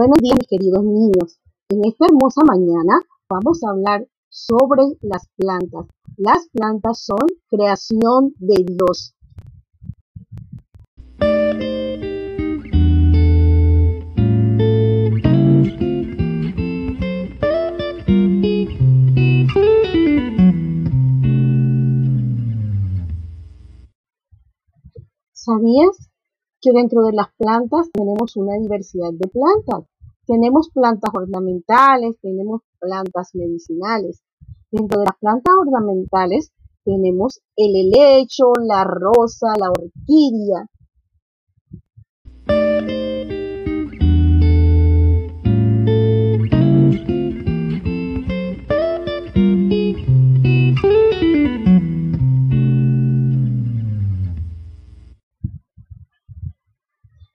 Buenos días, mis queridos niños. En esta hermosa mañana vamos a hablar sobre las plantas. Las plantas son creación de Dios. ¿Sabías que dentro de las plantas tenemos una diversidad de plantas. Tenemos plantas ornamentales, tenemos plantas medicinales. Dentro de las plantas ornamentales tenemos el helecho, la rosa, la orquídea.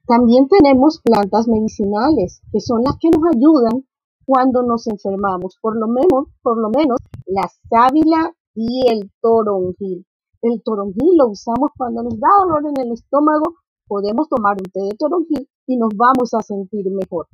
También tenemos plantas medicinales, que son las que nos ayudan cuando nos enfermamos, por lo menos, por lo menos la sábila y el toronjil. El toronjil lo usamos cuando nos da dolor en el estómago, podemos tomar un té de toronjil y nos vamos a sentir mejor.